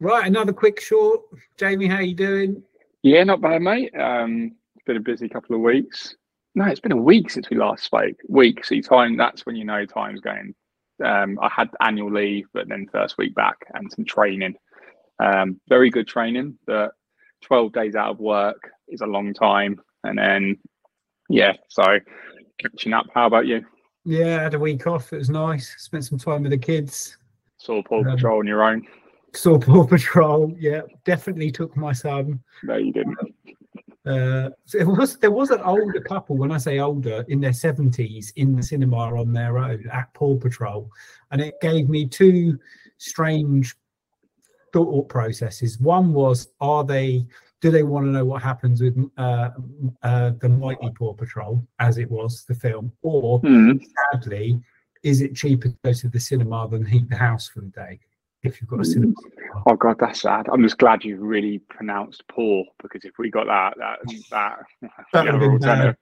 Right, another quick short. Jamie, how you doing? Yeah, not bad, mate. Um, it's been a busy couple of weeks. No, it's been a week since we last spoke. Week, see, time. That's when you know time's going. Um, I had annual leave, but then first week back and some training. Um, very good training, but 12 days out of work is a long time. And then, yeah, so catching up. How about you? Yeah, I had a week off. It was nice. Spent some time with the kids. Saw Paw um, Patrol on your own. Saw Paw Patrol. Yeah, definitely took my son. No, you didn't. Uh, so was there was an older couple when I say older in their seventies in the cinema on their own at Paw Patrol, and it gave me two strange thought processes. One was, are they do they want to know what happens with uh, uh, the Mighty Paw Patrol as it was the film, or mm. sadly, is it cheaper to go to the cinema than heat the house for the day? If you've got a cinema. Oh god, that's sad. I'm just glad you really pronounced poor because if we got that, that that, that would have been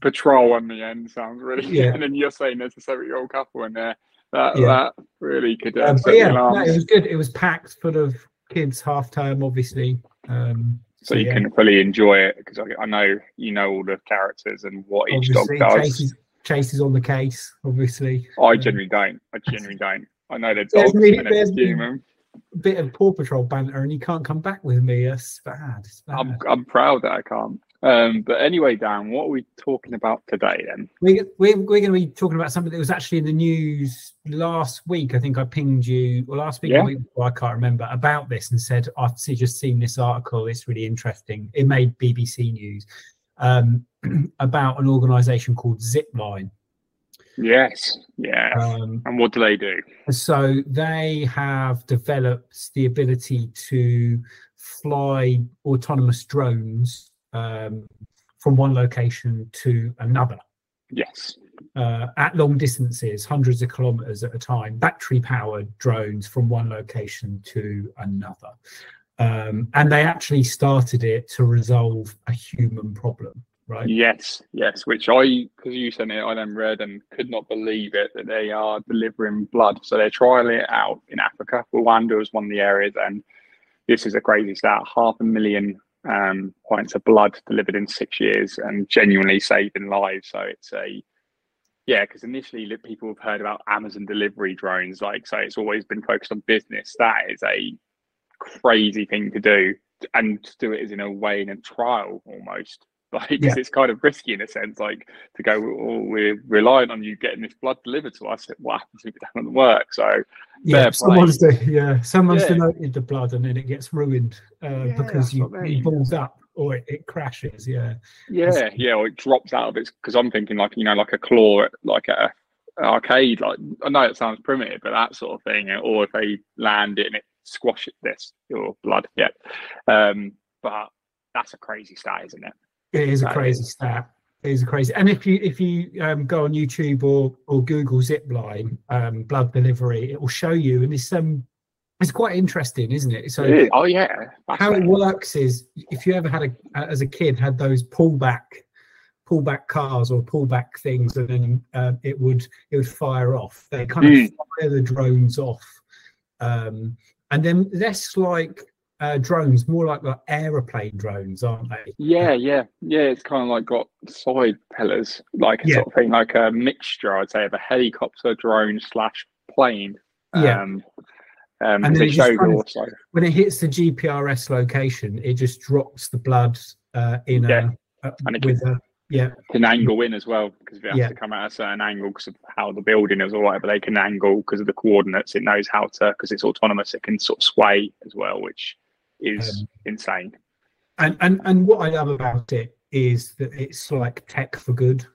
patrol on the end sounds really. Yeah. and then you're saying there's a seven-year-old couple in there. That yeah. that really could. Uh, um, yeah, no, it was good. It was packed full of kids, half term, obviously. Um, so, so you yeah. can fully enjoy it because I, I, know you know all the characters and what obviously, each dog does. Chase is, Chase is on the case, obviously. I genuinely don't. I genuinely don't. I know they're dogs there's and it's human. Bit of Paw Patrol banter, and you can't come back with me. It's bad. Bad. I'm I'm proud that I can't. Um, but anyway, Dan, what are we talking about today then? We, we're, we're going to be talking about something that was actually in the news last week. I think I pinged you, or last week, yeah. week before, I can't remember, about this and said, I've just seen this article. It's really interesting. It made BBC News um, about an organization called Zipline. Yes, yeah. Um, and what do they do? So they have developed the ability to fly autonomous drones um, from one location to another. Yes. Uh, at long distances, hundreds of kilometers at a time, battery powered drones from one location to another. Um, and they actually started it to resolve a human problem right? Yes, yes. Which I, because you sent it, I then read and could not believe it that they are delivering blood. So they're trialing it out in Africa. Rwanda is one of the areas, and this is a crazy stat: half a million um, of blood delivered in six years, and genuinely saving lives. So it's a yeah, because initially people have heard about Amazon delivery drones, like so it's always been focused on business. That is a crazy thing to do, and to do it is in a way in a trial almost like yeah. it's kind of risky in a sense like to go oh, we're relying on you getting this blood delivered to us. What happens if it doesn't work? So yeah someone's the, yeah someone's yeah. donated the blood and then it gets ruined uh, yeah, because you it balls up or it, it, crashes yeah. Yeah yeah or it drops out of it because i'm thinking like you know like a claw like a arcade like i know it sounds primitive but that sort of thing or if they land it and it squashes this your blood yeah. Um but that's a crazy stat isn't it it is a crazy stat. It is a crazy. And if you if you um, go on YouTube or or Google Zipline um, blood delivery, it will show you, and it's um it's quite interesting, isn't it? So it oh yeah, how it works is if you ever had a as a kid had those pullback pullback cars or pullback things, and then um, it would it would fire off. They kind mm. of fire the drones off, um, and then less like uh, drones, more like like aeroplane drones, aren't they? Yeah, yeah, yeah. It's kind of like got side pillars, like a yeah. sort of thing, like a mixture, I'd say, of a helicopter, drone slash plane. Yeah. Um, um, and they showed also when it hits the GPRS location, it just drops the blood uh, in yeah. a, a and it with can, a yeah can angle in as well because if it has yeah. to come at a certain angle because of how the building is or whatever, they can angle because of the coordinates. It knows how to because it's autonomous. It can sort of sway as well, which is um, insane. And, and and what I love about it is that it's like tech for good.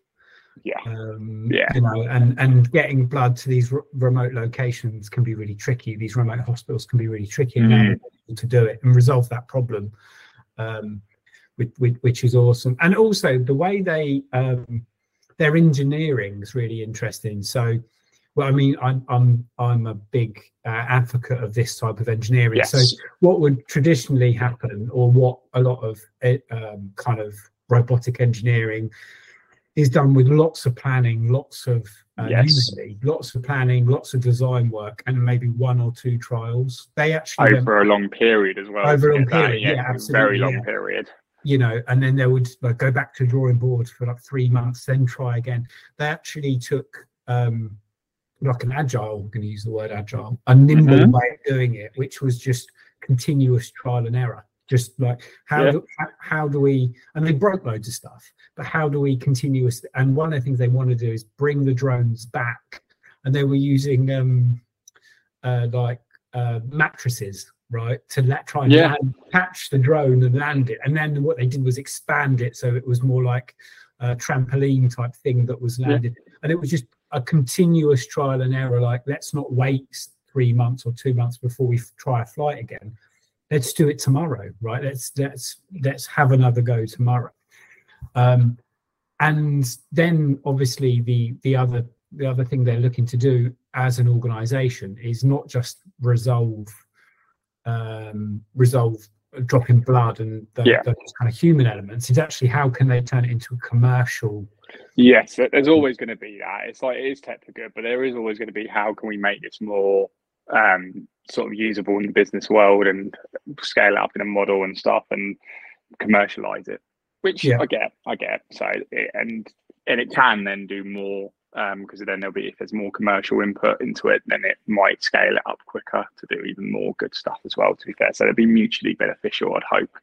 Yeah. Um, yeah. You know, and and getting blood to these r- remote locations can be really tricky. These remote hospitals can be really tricky mm. to do it and resolve that problem, um, which, which is awesome. And also the way they um, their engineering is really interesting. So well, I mean, I'm I'm I'm a big uh, advocate of this type of engineering. Yes. So, what would traditionally happen, or what a lot of eh, um, kind of robotic engineering is done with lots of planning, lots of Uh, yes. Lots of planning, lots of design work, and maybe one or two trials. They actually over a long period as well. Over a long That, period, yeah, absolutely, Very long yeah. period. you know, and then they would like go back to drawing boards for like three months, then try again. They actually took um like an agile, I'm going to use the word agile, a nimble Mhm. way of doing it, which was just continuous trial and error. Just like how Yeah. do, how, how do we and they broke loads of stuff, but how do we continuous? and one of the things they want to do is bring the drones back. And they were using um uh like uh mattresses, right? To let try and Yeah. land, catch the drone and land it. And then what they did was expand it so it was more like a trampoline type thing that was Yeah. landed. And it was just a continuous trial and error. Like, let's not wait three months or two months before we try a flight again. Let's do it tomorrow, right? Let's let's let's have another go tomorrow. Um, and then obviously the the other the other thing they're looking to do as an organization is not just resolve um resolve dropping blood and the, Yeah. those kind of human elements is actually how can they turn it into a commercial Yes, there's always going to be that. It's like it is tech for good, but there is always going to be how can we make this more um, sort of usable in the business world and scale it up in a model and stuff and commercialize it. Which Yeah. I get, I get. So it, and and it can then do more because then there'll be if there's more commercial input into it, then it might scale it up quicker to do even more good stuff as well. To be fair, so it'll be mutually beneficial. I'd hope.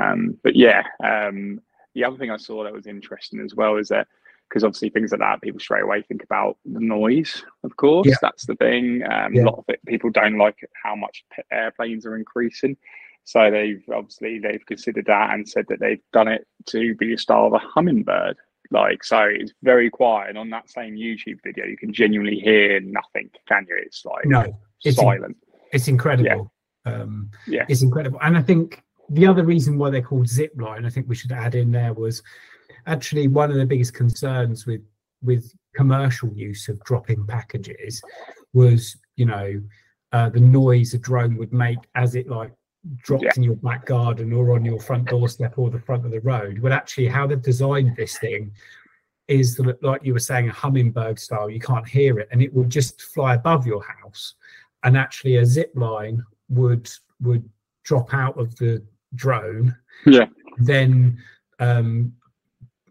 Um, but yeah, um, the other thing I saw that was interesting as well is that because obviously things like that, people straight away think about the noise. Of course, Yeah. that's the thing. Um, Yeah. A lot of it, people don't like how much p- airplanes are increasing. So they've obviously they've considered that and said that they've done it to be a style of a hummingbird. Like so, it's very quiet. And on that same YouTube video, you can genuinely hear nothing. Can you? It's like no it's in- silent. it's incredible um Yeah. it's incredible and i think the other reason why they're called Zipline i think we should add in there was actually one of the biggest concerns with with commercial use of dropping packages was you know uh, the noise a drone would make as it like dropped Yeah. in your back garden or on your front doorstep or the front of the road but actually how they've designed this thing is that like you were saying a hummingbird style you can't hear it and it will just fly above your house and actually a zip line would would drop out of the drone Yeah. then um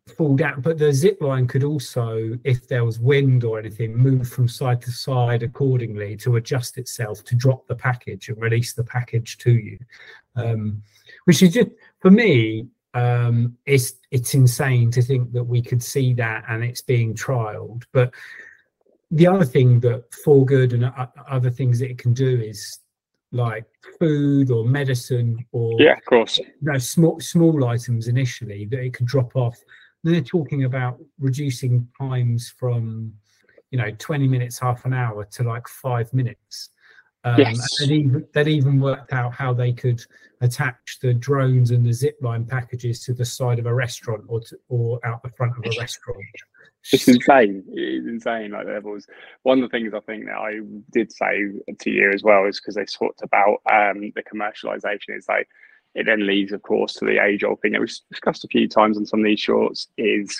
fall down but the zip line could also if there was wind or anything move from side to side accordingly to adjust itself to drop the package and release the package to you um which is just for me um it's it's insane to think that we could see that and it's being trialed but the other thing that for good and other things that it can do is like food or medicine or Yeah, of course. no small small items initially that it could drop off. They're talking about reducing times from you know 20 minutes, half an hour to like five minutes. Um, Yes. and they'd even, they'd even worked out how they could attach the drones and the zip line packages to the side of a restaurant or to, or out the front of a restaurant. It's insane. It is insane. Like was one of the things I think that I did say to you as well is because they talked about um, the commercialization. Is like it then leads, of course, to the age old thing that we've discussed a few times on some of these shorts. Is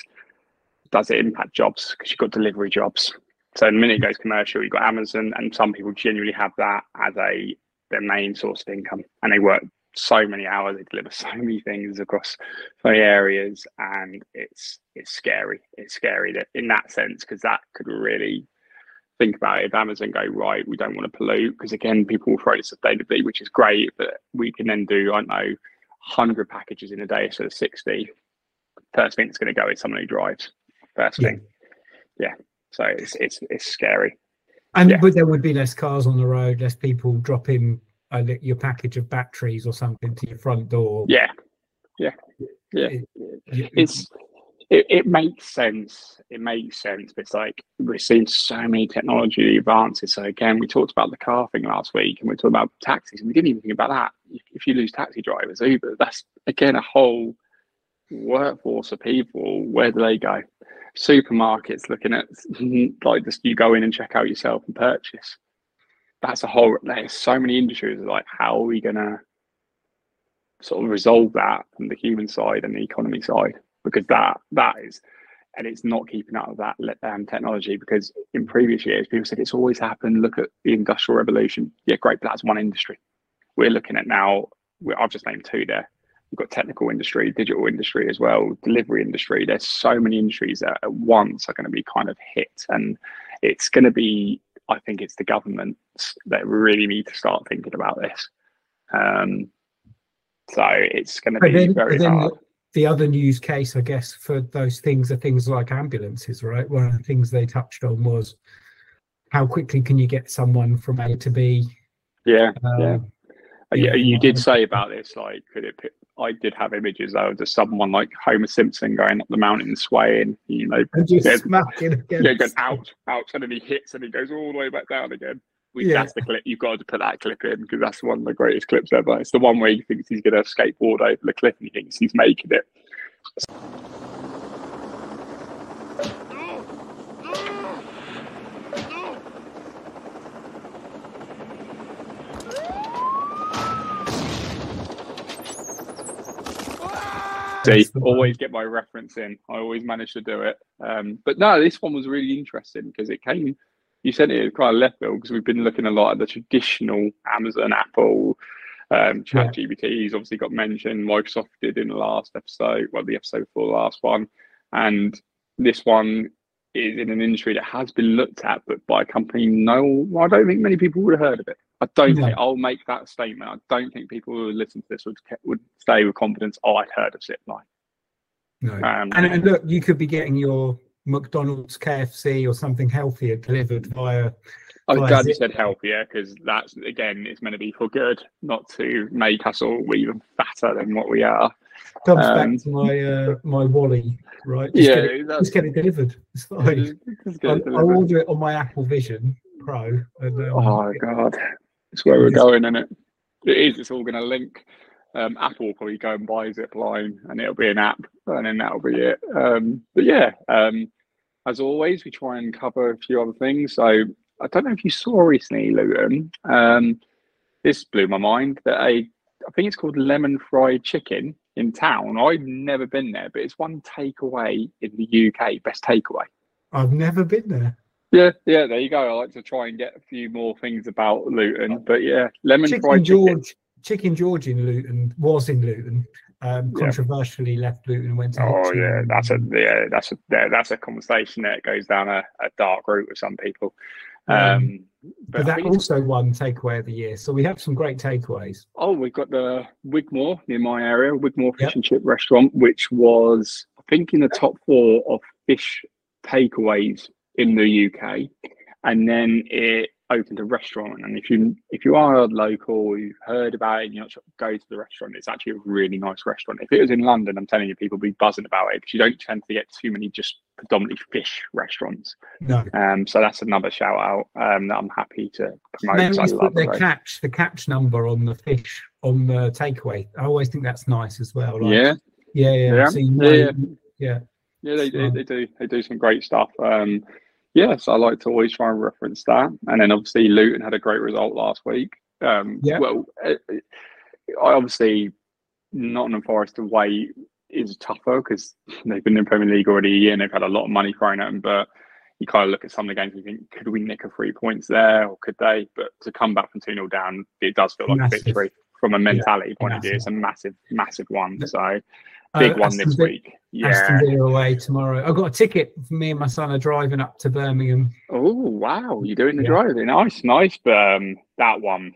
does it impact jobs? Because you've got delivery jobs. So the minute it goes commercial, you've got Amazon, and some people genuinely have that as a their main source of income, and they work so many hours, they deliver so many things across so many areas, and it's it's scary. It's scary that in that sense, because that could really think about it. If Amazon go right, we don't want to pollute, because again, people will throw it sustainably, which is great, but we can then do I don't know, hundred packages in a day instead of sixty. First thing that's going to go is someone who drives. First Yeah. thing, yeah. So it's it's it's scary. And Yeah. but there would be less cars on the road, less people dropping uh, your package of batteries or something to your front door. Yeah, yeah, yeah. It- you- it's it, it makes sense. It makes sense but it's like we're seeing so many technology advances. So again we talked about the car thing last week and we talked about taxis and we didn't even think about that. If, you lose taxi drivers uber that's again a whole workforce of people. Where do they go? Supermarkets looking at like just you go in and check out yourself and purchase. That's a whole there's so many industries like how are we gonna sort of resolve that from the human side and the economy side because that that is and it's not keeping up with that um, technology because in previous years people said it's always happened. Look at the industrial revolution. Yeah, great, but that's one industry. We're looking at now. I've just named two there. You've got technical industry, digital industry as well, delivery industry. There's so many industries that at once are going to be kind of hit, and it's going to be. I think it's the governments that really need to start thinking about this. Um, so it's going to be then, very hard the other news case, I guess, for those things are things like ambulances, right? One of the things they touched on was how quickly can you get someone from A to B? Yeah, um, yeah. Yeah, you did say about this, like, could it? I did have images though of just someone like Homer Simpson going up the mountain swaying, you know, and just smacking again. Yeah, going out, out, and then he hits and he goes all the way back down again. We, yeah. That's the clip. You've got to put that clip in because that's one of the greatest clips ever. It's the one where he thinks he's going to skateboard over the cliff and he thinks he's making it. See, always get my reference in. I always manage to do it. Um, but no, this one was really interesting because it came you said it kind of left field because we've been looking a lot at the traditional Amazon, Apple, um, Chat yeah. GPT. obviously got mentioned. Microsoft did in the last episode, well, the episode before the last one, and this one is in an industry that has been looked at, but by a company no, I don't think many people would have heard of it. I don't think I'll make that statement. I don't think people who listen to this would would say with confidence, "Oh, I'd heard of Zipline." No, um, and, and look, you could be getting your McDonald's, KFC, or something healthier delivered via. I'm glad you said healthier because that's again, it's meant to be for good, not to make us all even fatter than what we are. Comes um, back to my uh, my WALL-E, right? Just yeah, get it, just get it delivered. It's fine. I, I order it on my Apple Vision Pro. And, um, oh god, it's where we're going, isn't it? It is. It's all going to link. Um, Apple will probably go and buy Zipline, and it'll be an app, and then that'll be it. Um, but yeah, um, as always, we try and cover a few other things. So I don't know if you saw recently, Luton. Um, this blew my mind that a I think it's called lemon fried chicken in town. I've never been there, but it's one takeaway in the UK, best takeaway. I've never been there. Yeah, yeah, there you go. I like to try and get a few more things about Luton, but yeah, lemon chicken fried George, chicken. Chicken George in Luton was in Luton um, controversially yeah. left Luton and went to. Oh yeah, that's a yeah, that's a yeah, that's a conversation that goes down a, a dark route with some people. Um, um, but, but that also won takeaway of the year. So we have some great takeaways. Oh, we've got the Wigmore near my area, Wigmore Fish yep. and Chip Restaurant, which was I think in the top four of fish takeaways in the UK, and then it opened a restaurant and if you if you are local you've heard about it and you go to the restaurant it's actually a really nice restaurant. If it was in london i'm telling you people would be buzzing about it because you don't tend to get too many just predominantly fish restaurants. No. Um so that's another shout out um that i'm happy to promote they put the catch the catch number on the fish on the takeaway. I always think that's nice as well like, yeah. Yeah yeah yeah, so know, yeah, yeah. Yeah they, they, they do they do some great stuff. Um Yes, I like to always try and reference that. And then obviously Luton had a great result last week. Um, yeah. Well, I obviously Nottingham Forest away is tougher because they've been in the Premier League already a year and they've had a lot of money thrown at them. But you kind of look at some of the games and think, could we nick a three points there or could they? But to come back from 2 0 down, it does feel like massive. a victory from a mentality yeah, point massive. of view. It's a massive, massive one. So big uh, one this week. Yeah. Aston Villa away tomorrow. I've got a ticket. For me and my son are driving up to Birmingham. Oh wow, you're doing the yeah. driving. Nice, nice. But um, that one,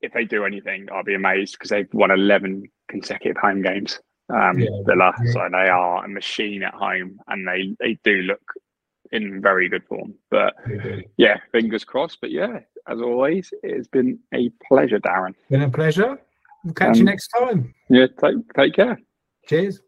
if they do anything, I'll be amazed because they've won 11 consecutive home games. Um, yeah, Villa, yeah. so they are a machine at home, and they they do look in very good form. But yeah, fingers crossed. But yeah, as always, it has been a pleasure, Darren. Been a pleasure. We'll catch um, you next time. Yeah, take take care. Cheers.